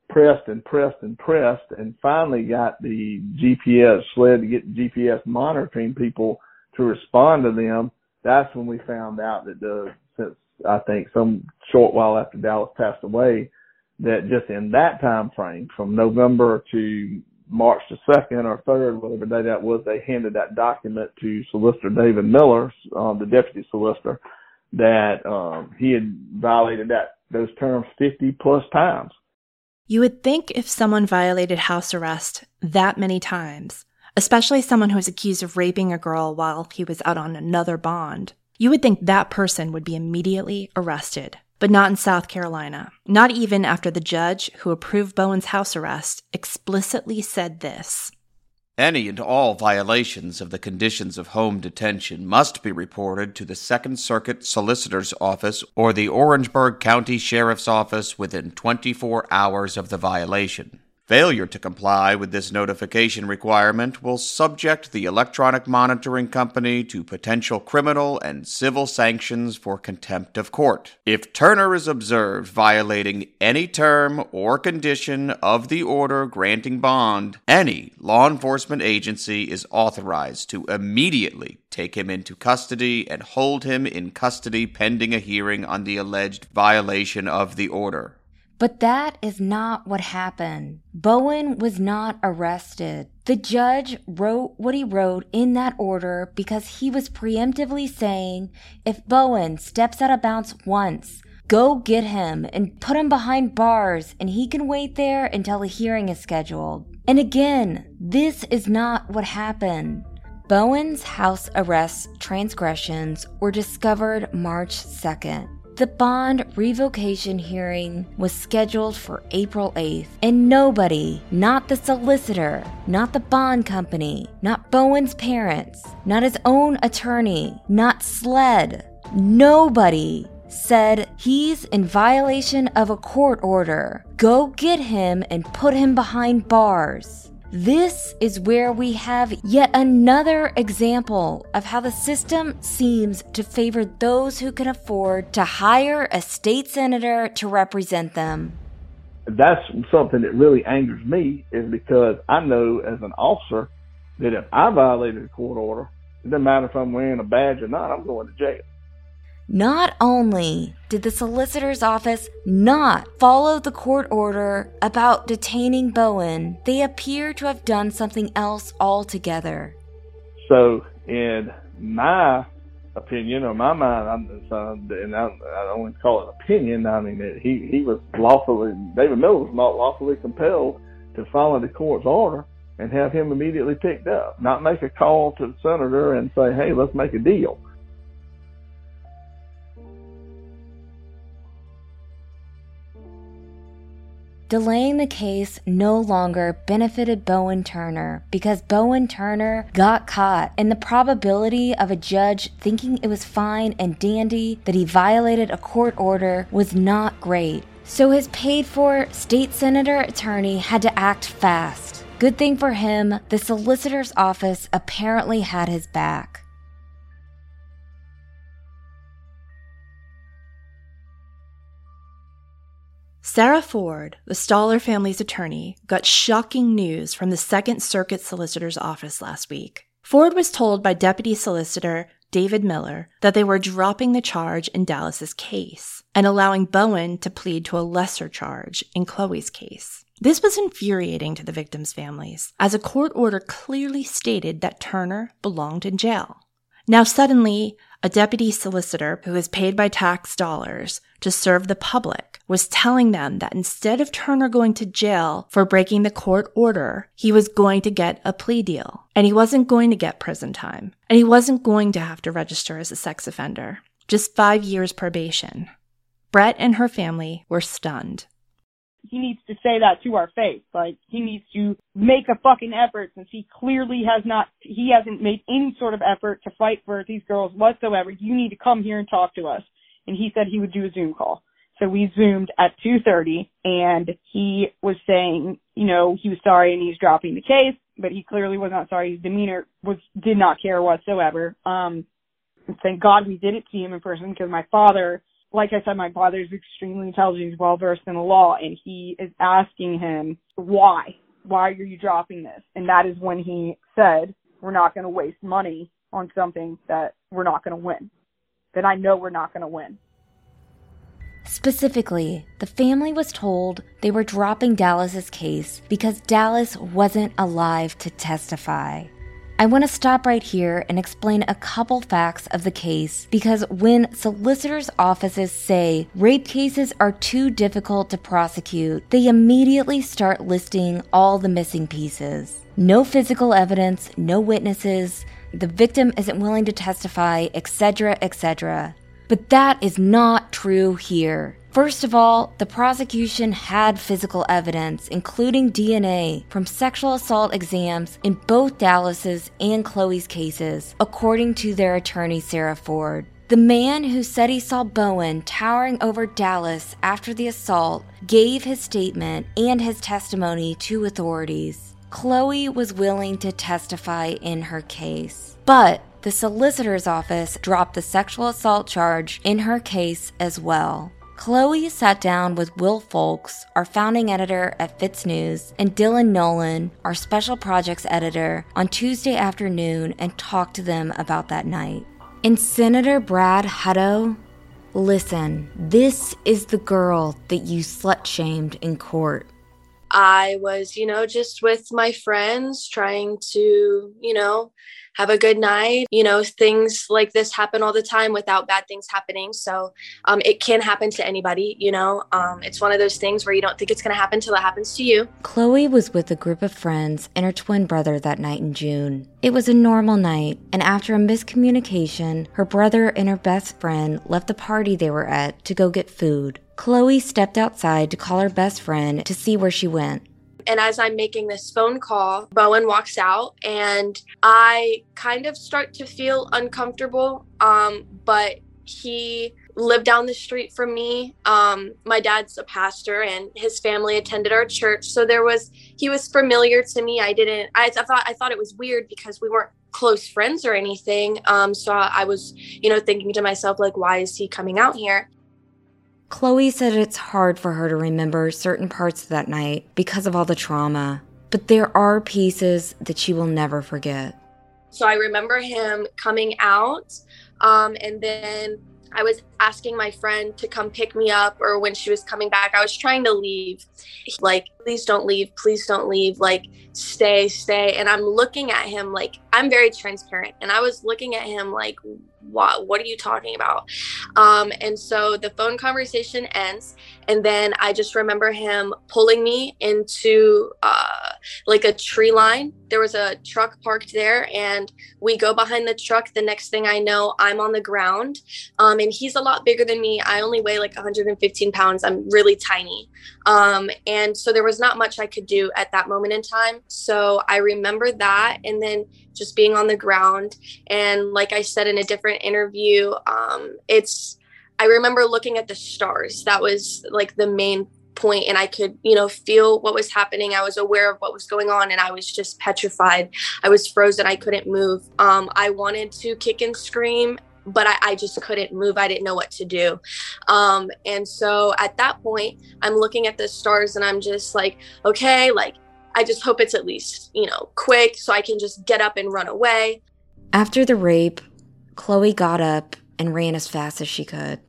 pressed and pressed and pressed, and finally got the GPS SLED to get GPS monitoring people to respond to them. That's when we found out that the since I think some short while after Dallas passed away, that just in that time frame, from November to March the second or third, whatever day that was, they handed that document to Solicitor David Miller, um, the deputy solicitor that um, he had violated that those terms 50 plus times. You would think if someone violated house arrest that many times, especially someone who was accused of raping a girl while he was out on another bond, you would think that person would be immediately arrested. But not in South Carolina. Not even after the judge who approved Bowen's house arrest explicitly said this. Any and all violations of the conditions of home detention must be reported to the Second Circuit Solicitor's Office or the Orangeburg County Sheriff's Office within 24 hours of the violation. Failure to comply with this notification requirement will subject the electronic monitoring company to potential criminal and civil sanctions for contempt of court. If Turner is observed violating any term or condition of the order granting bond, any law enforcement agency is authorized to immediately take him into custody and hold him in custody pending a hearing on the alleged violation of the order. But that is not what happened. Bowen was not arrested. The judge wrote what he wrote in that order because he was preemptively saying if Bowen steps out of bounds once, go get him and put him behind bars and he can wait there until a hearing is scheduled. And again, this is not what happened. Bowen's house arrest transgressions were discovered March 2nd. The bond revocation hearing was scheduled for April 8th, and nobody, not the solicitor, not the bond company, not Bowen's parents, not his own attorney, not SLED, nobody said he's in violation of a court order. Go get him and put him behind bars. This is where we have yet another example of how the system seems to favor those who can afford to hire a state senator to represent them. That's something that really angers me is because I know as an officer that if I violated a court order, it doesn't matter if I'm wearing a badge or not, I'm going to jail. Not only did the solicitor's office not follow the court order about detaining Bowen, they appear to have done something else altogether. So, in my opinion or my mind, I'm, uh, and I, I don't want to call it opinion. I mean, he he was lawfully David Miller was not lawfully compelled to follow the court's order and have him immediately picked up, not make a call to the senator and say, "Hey, let's make a deal." Delaying the case no longer benefited Bowen Turner because Bowen Turner got caught, and the probability of a judge thinking it was fine and dandy that he violated a court order was not great. So his paid for state senator attorney had to act fast. Good thing for him, the solicitor's office apparently had his back. Sarah Ford, the Stoller family's attorney, got shocking news from the Second Circuit Solicitor's Office last week. Ford was told by Deputy Solicitor David Miller that they were dropping the charge in Dallas's case and allowing Bowen to plead to a lesser charge in Chloe's case. This was infuriating to the victims' families, as a court order clearly stated that Turner belonged in jail. Now, suddenly, a deputy solicitor who is paid by tax dollars to serve the public was telling them that instead of Turner going to jail for breaking the court order, he was going to get a plea deal. And he wasn't going to get prison time. And he wasn't going to have to register as a sex offender. Just five years probation. Brett and her family were stunned he needs to say that to our face. Like he needs to make a fucking effort since he clearly has not he hasn't made any sort of effort to fight for these girls whatsoever. You need to come here and talk to us. And he said he would do a Zoom call. So we zoomed at 2:30 and he was saying, you know, he was sorry and he's dropping the case, but he clearly was not sorry. His demeanor was did not care whatsoever. Um thank God we didn't see him in person because my father like I said, my father is extremely intelligent. He's well versed in the law, and he is asking him why. Why are you dropping this? And that is when he said, "We're not going to waste money on something that we're not going to win. That I know we're not going to win." Specifically, the family was told they were dropping Dallas's case because Dallas wasn't alive to testify. I want to stop right here and explain a couple facts of the case because when solicitors' offices say rape cases are too difficult to prosecute, they immediately start listing all the missing pieces. No physical evidence, no witnesses, the victim isn't willing to testify, etc., etc. But that is not true here. First of all, the prosecution had physical evidence, including DNA, from sexual assault exams in both Dallas's and Chloe's cases, according to their attorney, Sarah Ford. The man who said he saw Bowen towering over Dallas after the assault gave his statement and his testimony to authorities. Chloe was willing to testify in her case, but the solicitor's office dropped the sexual assault charge in her case as well. Chloe sat down with Will Folks, our founding editor at FITSNews, and Dylan Nolan, our special projects editor, on Tuesday afternoon and talked to them about that night. And Senator Brad Hutto, listen, this is the girl that you slut shamed in court. I was, you know, just with my friends trying to, you know, have a good night. You know, things like this happen all the time without bad things happening. So um, it can happen to anybody, you know. Um, it's one of those things where you don't think it's going to happen till it happens to you. Chloe was with a group of friends and her twin brother that night in June. It was a normal night, and after a miscommunication, her brother and her best friend left the party they were at to go get food. Chloe stepped outside to call her best friend to see where she went. And as I'm making this phone call, Bowen walks out and I kind of start to feel uncomfortable. Um, but he lived down the street from me. Um, my dad's a pastor and his family attended our church. So there was, he was familiar to me. I didn't, I, I thought, I thought it was weird because we weren't close friends or anything. Um, so I was, you know, thinking to myself, like, why is he coming out here? Chloe said it's hard for her to remember certain parts of that night because of all the trauma, but there are pieces that she will never forget. So I remember him coming out, um, and then I was asking my friend to come pick me up, or when she was coming back, I was trying to leave. Like, please don't leave, please don't leave, like, stay, stay. And I'm looking at him like, I'm very transparent. And I was looking at him like, what what are you talking about? Um, and so the phone conversation ends and then i just remember him pulling me into uh, like a tree line. There was a truck parked there and we go behind the truck. The next thing i know i'm on the ground um, and he's a lot bigger than me. I only weigh like 115 pounds. I'm really tiny. Um, and so there was not much i could do at that moment in time. So i remember that and then just being on the ground. And like I said in a different interview, um, it's, I remember looking at the stars. That was like the main point and I could, you know, feel what was happening. I was aware of what was going on and I was just petrified. I was frozen. I couldn't move. Um, I wanted to kick and scream, but I, I, just couldn't move. I didn't know what to do. Um, and so at that point, I'm looking at the stars and I'm just like, okay, like I just hope it's at least, you know, quick so I can just get up and run away. After the rape, Chloe got up and ran as fast as she could.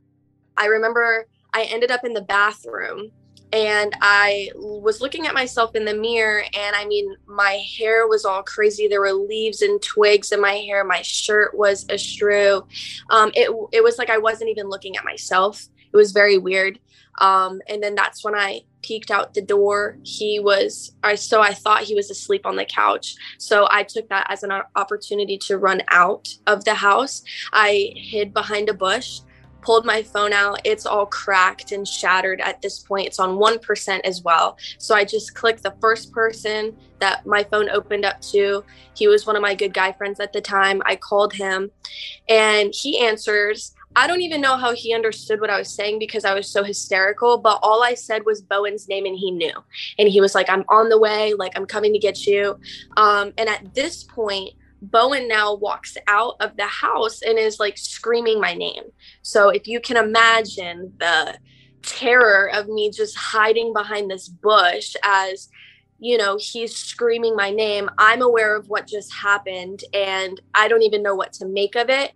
I remember I ended up in the bathroom and I was looking at myself in the mirror and I mean my hair was all crazy. There were leaves and twigs in my hair. My shirt was astrew um, it, it was like I wasn't even looking at myself. It was very weird. Um, and then that's when I peeked out the door. He was, I so I thought he was asleep on the couch. So I took that as an opportunity to run out of the house. I hid behind a bush, pulled my phone out. It's all cracked and shattered at this point. It's on 1% as well. So I just clicked the first person that my phone opened up to. He was one of my good guy friends at the time. I called him and he answers. I don't even know how he understood what I was saying because I was so hysterical. But all I said was Bowen's name and he knew. And he was like, I'm on the way, like, I'm coming to get you. Um, and at this point, Bowen now walks out of the house and is like screaming my name. So if you can imagine the terror of me just hiding behind this bush as you know, he's screaming my name. I'm aware of what just happened and I don't even know what to make of it.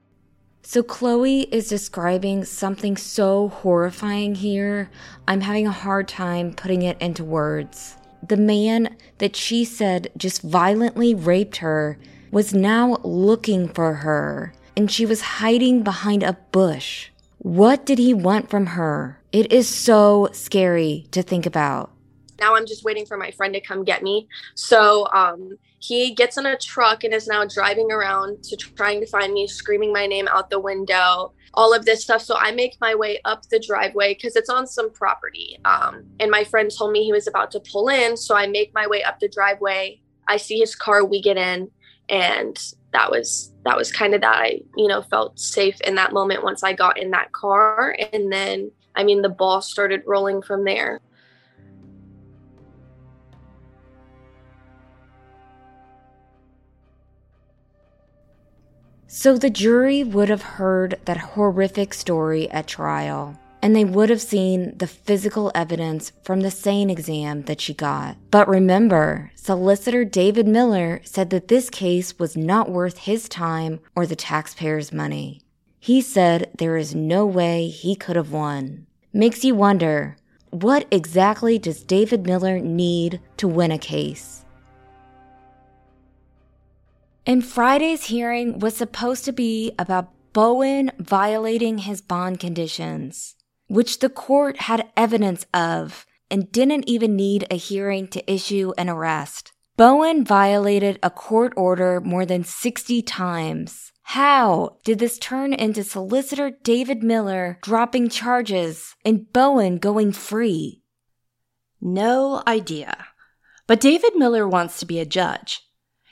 So, Chloe is describing something so horrifying here, I'm having a hard time putting it into words. The man that she said just violently raped her was now looking for her, and she was hiding behind a bush. What did he want from her? It is so scary to think about. now I'm just waiting for my friend to come get me. So um, he gets in a truck and is now driving around to trying to find me, screaming my name out the window, all of this stuff. So I make my way up the driveway because it's on some property. Um, and my friend told me he was about to pull in. So I make my way up the driveway. I see his car, we get in, and that was that was kind of that I, you know, felt safe in that moment once I got in that car. And then I mean the ball started rolling from there. So the jury would have heard that horrific story at trial, and they would have seen the physical evidence from the SANE exam that she got. But remember, solicitor David Miller said that this case was not worth his time or the taxpayers' money. He said there is no way he could have won. Makes you wonder, what exactly does David Miller need to win a case? And Friday's hearing was supposed to be about Bowen violating his bond conditions, which the court had evidence of and didn't even need a hearing to issue an arrest. Bowen violated a court order more than 60 times. How did this turn into solicitor David Miller dropping charges and Bowen going free? No idea. But David Miller wants to be a judge.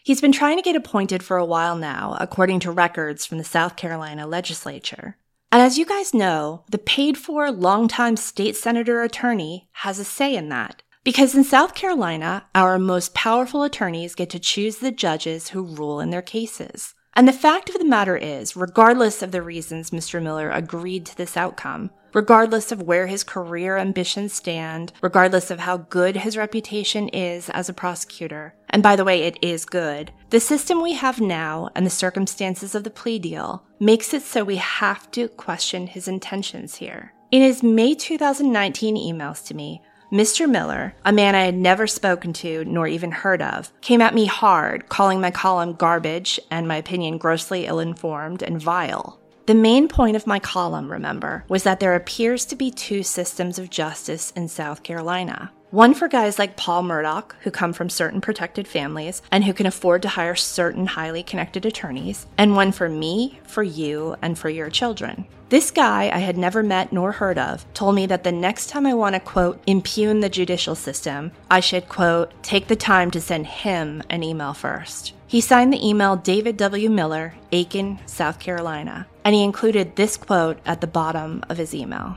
He's been trying to get appointed for a while now, according to records from the South Carolina legislature. And as you guys know, the paid for longtime state senator attorney has a say in that. Because in South Carolina, our most powerful attorneys get to choose the judges who rule in their cases. And the fact of the matter is, regardless of the reasons Mr. Miller agreed to this outcome, regardless of where his career ambitions stand, regardless of how good his reputation is as a prosecutor. And by the way, it is good. The system we have now and the circumstances of the plea deal makes it so we have to question his intentions here. In his May 2019 emails to me, Mr. Miller, a man I had never spoken to nor even heard of, came at me hard, calling my column garbage and my opinion grossly ill informed and vile. The main point of my column, remember, was that there appears to be two systems of justice in South Carolina. One for guys like Paul Murdaugh, who come from certain protected families and who can afford to hire certain highly connected attorneys, and one for me, for you, and for your children. This guy I had never met nor heard of told me that the next time I want to, quote, impugn the judicial system, I should, quote, take the time to send him an email first. He signed the email David W. Miller, Aiken, South Carolina, and he included this quote at the bottom of his email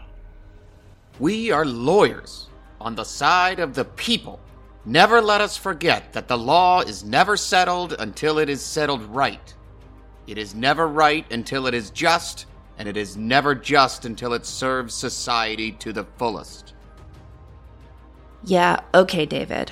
We are lawyers on the side of the people. Never let us forget that the law is never settled until it is settled right. It is never right until it is just, and it is never just until it serves society to the fullest. Yeah, okay, David.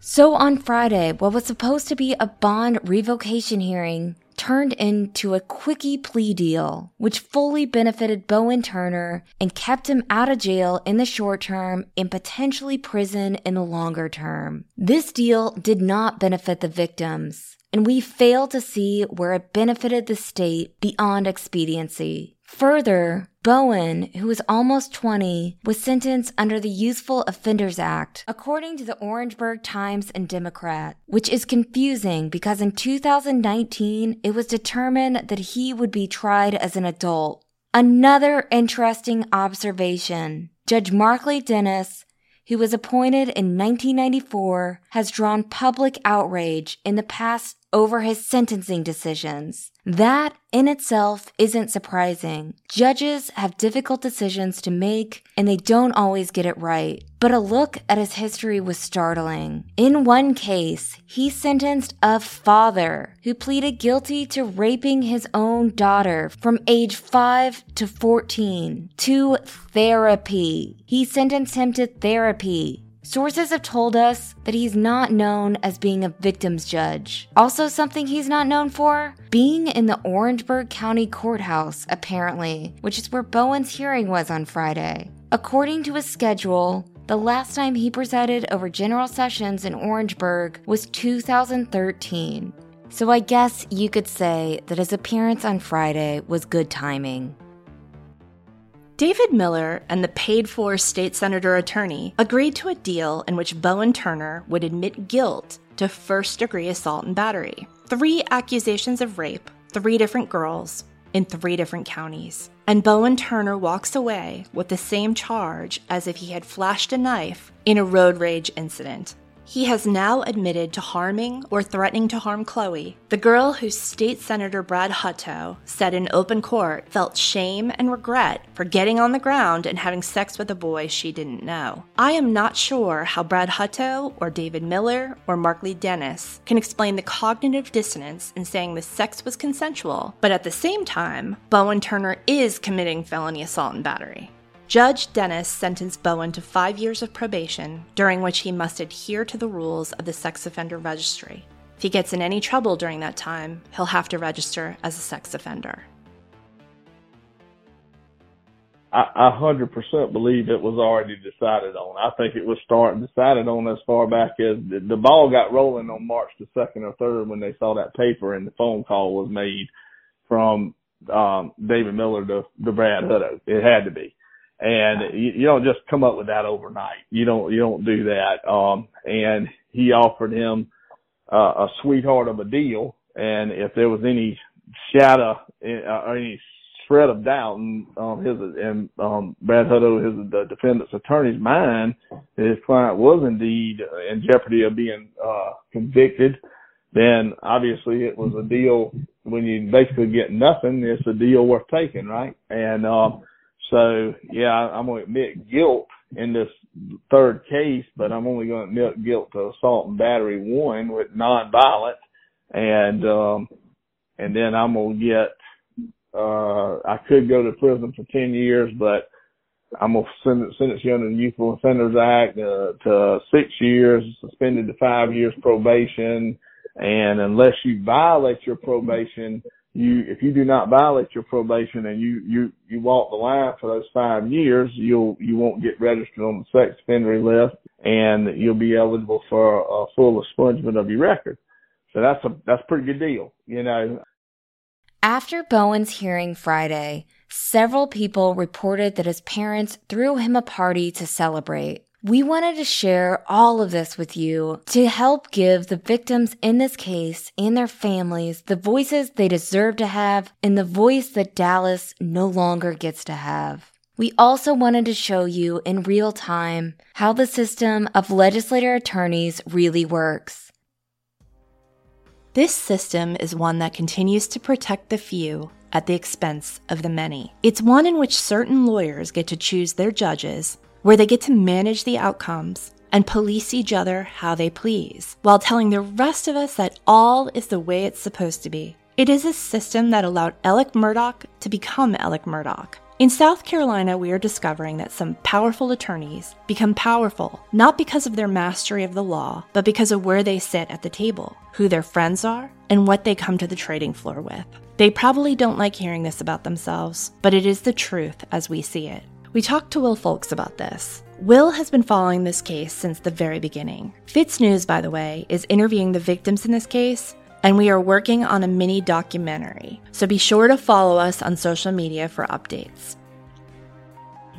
So on Friday, what was supposed to be a bond revocation hearing turned into a quickie plea deal, which fully benefited Bowen Turner and kept him out of jail in the short term and potentially prison in the longer term. This deal did not benefit the victims, and we fail to see where it benefited the state beyond expediency. Further, Bowen, who was almost 20, was sentenced under the Youthful Offenders Act, according to the Orangeburg Times and Democrat, which is confusing because in 2019 it was determined that he would be tried as an adult. Another interesting observation. Judge Markley Dennis who was appointed in 1994, has drawn public outrage in the past over his sentencing decisions. That in itself isn't surprising. Judges have difficult decisions to make and they don't always get it right. But a look at his history was startling. In one case, he sentenced a father who pleaded guilty to raping his own daughter from age 5 to 14 to therapy. He sentenced him to therapy Sources have told us that he's not known as being a victim's judge. Also, something he's not known for? Being in the Orangeburg County Courthouse, apparently, which is where Bowen's hearing was on Friday. According to his schedule, the last time he presided over general sessions in Orangeburg was 2013. So I guess you could say that his appearance on Friday was good timing. David Miller and the paid for state senator attorney agreed to a deal in which Bowen Turner would admit guilt to first degree assault and battery. Three accusations of rape, three different girls, in three different counties. And Bowen Turner walks away with the same charge as if he had flashed a knife in a road rage incident. He has now admitted to harming or threatening to harm Chloe, the girl whose state senator Brad Hutto said in open court felt shame and regret for getting on the ground and having sex with a boy she didn't know. I am not sure how Brad Hutto or David Miller or Markley Dennis can explain the cognitive dissonance in saying the sex was consensual, but at the same time, Bowen Turner is committing felony assault and battery. Judge Dennis sentenced Bowen to five years of probation, during which he must adhere to the rules of the sex offender registry. If he gets in any trouble during that time, he'll have to register as a sex offender. I hundred percent believe it was already decided on. I think it was started decided on as far back as the, the ball got rolling on March the second or third when they saw that paper and the phone call was made from um David Miller to, to Brad Hutto. It had to be and you, you don't just come up with that overnight. You don't you don't do that. Um, and he offered him uh, a sweetheart of a deal, and if there was any shadow uh, or any shred of doubt in um, his and um, Brad Hutto, his the defendant's attorney's mind, that his client was indeed in jeopardy of being uh, convicted. Then obviously it was a deal when you basically get nothing. It's a deal worth taking, right? And um, so yeah, I'm going to admit guilt in this third case, but I'm only going to admit guilt to assault and battery one with non-violent, and um, and then I'm going to get uh, I could go to prison for ten years, but I'm sentence, sentence you under the Youthful Offenders Act uh, to six years, suspended to five years probation, and unless you violate your probation you if you do not violate your probation and you you you walk the line for those five years, you'll you won't get registered on the sex offender list, and you'll be eligible for a full expungement of your record. So that's a that's a pretty good deal, you know. After Bowen's hearing Friday, several people reported that his parents threw him a party to celebrate. We wanted to share all of this with you to help give the victims in this case and their families the voices they deserve to have and the voice that Dallas no longer gets to have. We also wanted to show you in real time how the system of legislator attorneys really works. This system is one that continues to protect the few at the expense of the many. It's one in which certain lawyers get to choose their judges where they get to manage the outcomes and police each other how they please, while telling the rest of us that all is the way it's supposed to be. It is a system that allowed Alex Murdaugh to become Alex Murdaugh. In South Carolina, we are discovering that some powerful attorneys become powerful not because of their mastery of the law, but because of where they sit at the table, who their friends are, and what they come to the trading floor with. They probably don't like hearing this about themselves, but it is the truth as we see it. We talked to Will Folks about this. Will has been following this case since the very beginning. FITSNews, by the way, is interviewing the victims in this case, and we are working on a mini documentary. So be sure to follow us on social media for updates.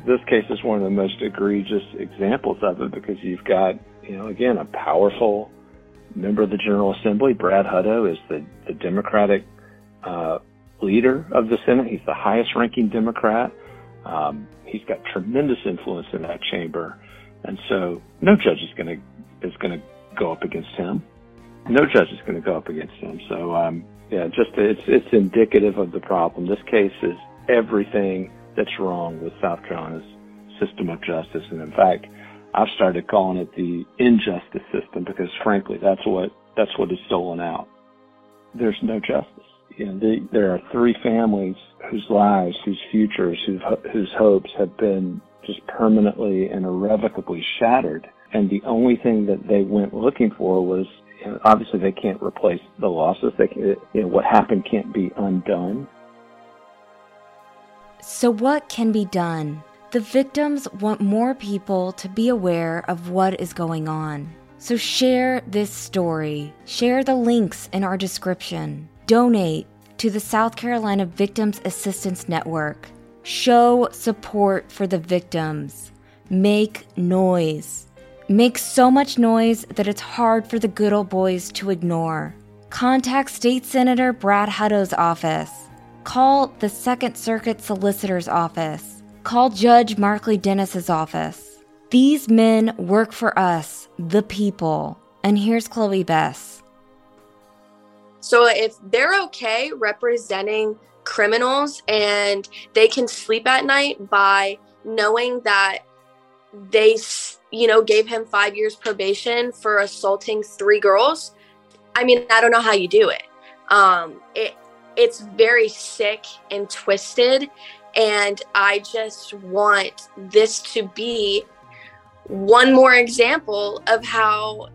This case is one of the most egregious examples of it because you've got, you know, again, a powerful member of the General Assembly. Brad Hutto is the, the Democratic uh, leader of the Senate. He's the highest ranking Democrat. Um, he's got tremendous influence in that chamber, and so no judge is going to is going to go up against him. No judge is going to go up against him. So um, yeah, just it's it's indicative of the problem. This case is everything that's wrong with South Carolina's system of justice, and in fact, I've started calling it the injustice system because frankly, that's what that's what is stolen out. There's no justice you know, the, there are three families whose lives, whose futures, whose, whose hopes have been just permanently and irrevocably shattered. And the only thing that they went looking for was, you know, obviously they can't replace the losses. They can, you know, what happened can't be undone. So what can be done? The victims want more people to be aware of what is going on. So share this story. Share the links in our description donate to the South Carolina Victims Assistance Network. Show support for the victims. Make noise. Make so much noise that it's hard for the good old boys to ignore. Contact State Senator Brad Hutto's office. Call the Second Circuit Solicitor's office. Call Judge Markley Dennis's office. These men work for us, the people. And here's Chloe Bess. So if they're okay representing criminals and they can sleep at night by knowing that they you know gave him 5 years probation for assaulting three girls i mean i don't know how you do it. Um it it's very sick and twisted and i just want this to be one more example of how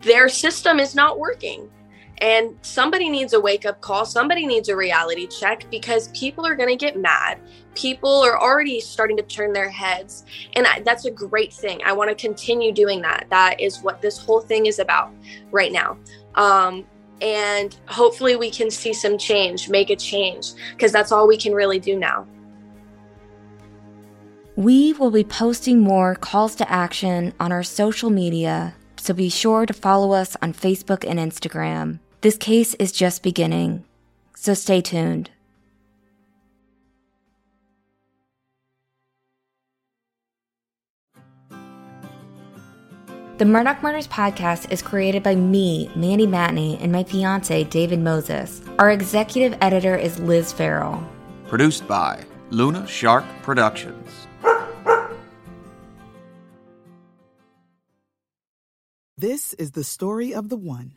their system is not working and somebody needs a wake up call. Somebody needs a reality check because people are going to get mad. People are already starting to turn their heads. And I, that's a great thing. I want to continue doing that. That is what this whole thing is about right now. Um, and hopefully we can see some change, make a change, because that's all we can really do now. We will be posting more calls to action on our social media, so be sure to follow us on Facebook and Instagram. This case is just beginning, so stay tuned. The Murdaugh Murders podcast is created by me, Mandy Matney, and my fiance, David Moses. Our executive editor is Liz Farrell. Produced by Luna Shark Productions. This is the story of the one.